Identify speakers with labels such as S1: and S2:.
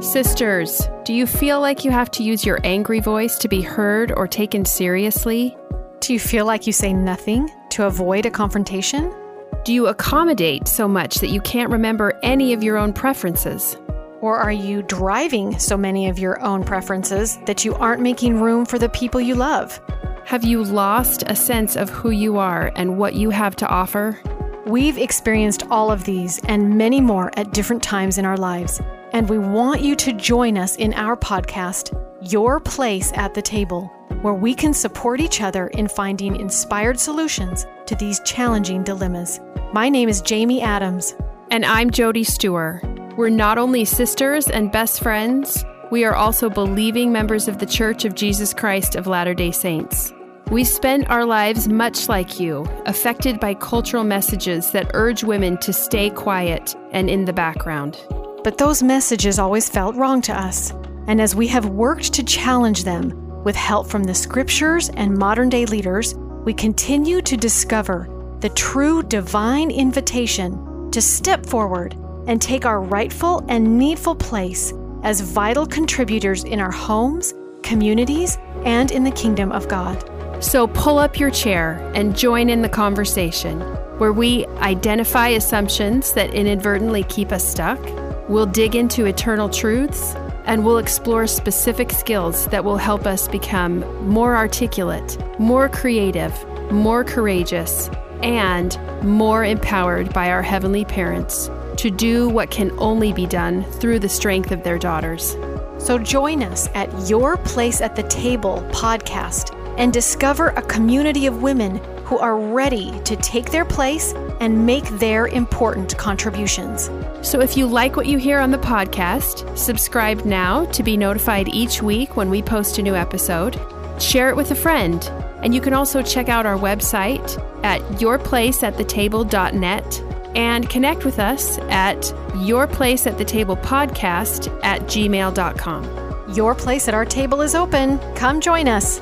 S1: Sisters, do you feel like you have to use your angry voice to be heard or taken seriously?
S2: Do you feel like you say nothing to avoid a confrontation?
S1: Do you accommodate so much that you can't remember any of your own preferences?
S2: Or are you driving so many of your own preferences that you aren't making room for the people you love?
S1: Have you lost a sense of who you are and what you have to offer?
S2: We've experienced all of these and many more at different times in our lives. And we want you to join us in our podcast, Your Place at the Table, where we can support each other in finding inspired solutions to these challenging dilemmas. My name is Jamie Adams.
S1: And I'm Jody Stewart. We're not only sisters and best friends, we are also believing members of the Church of Jesus Christ of Latter day Saints. We spend our lives much like you, affected by cultural messages that urge women to stay quiet and in the background.
S2: But those messages always felt wrong to us. And as we have worked to challenge them with help from the scriptures and modern day leaders, we continue to discover the true divine invitation to step forward and take our rightful and needful place as vital contributors in our homes, communities, and in the kingdom of God.
S1: So pull up your chair and join in the conversation where we identify assumptions that inadvertently keep us stuck We'll dig into eternal truths and we'll explore specific skills that will help us become more articulate, more creative, more courageous, and more empowered by our heavenly parents to do what can only be done through the strength of their daughters.
S2: So join us at Your Place at the Table podcast and discover a community of women who are ready to take their place and make their important contributions.
S1: So if you like what you hear on the podcast, subscribe now to be notified each week when we post a new episode. Share it with a friend. And you can also check out our website at yourplaceatthetable.net and connect with us at yourplaceatthetablepodcast at gmail.com.
S2: Your place at our table is open. Come join us.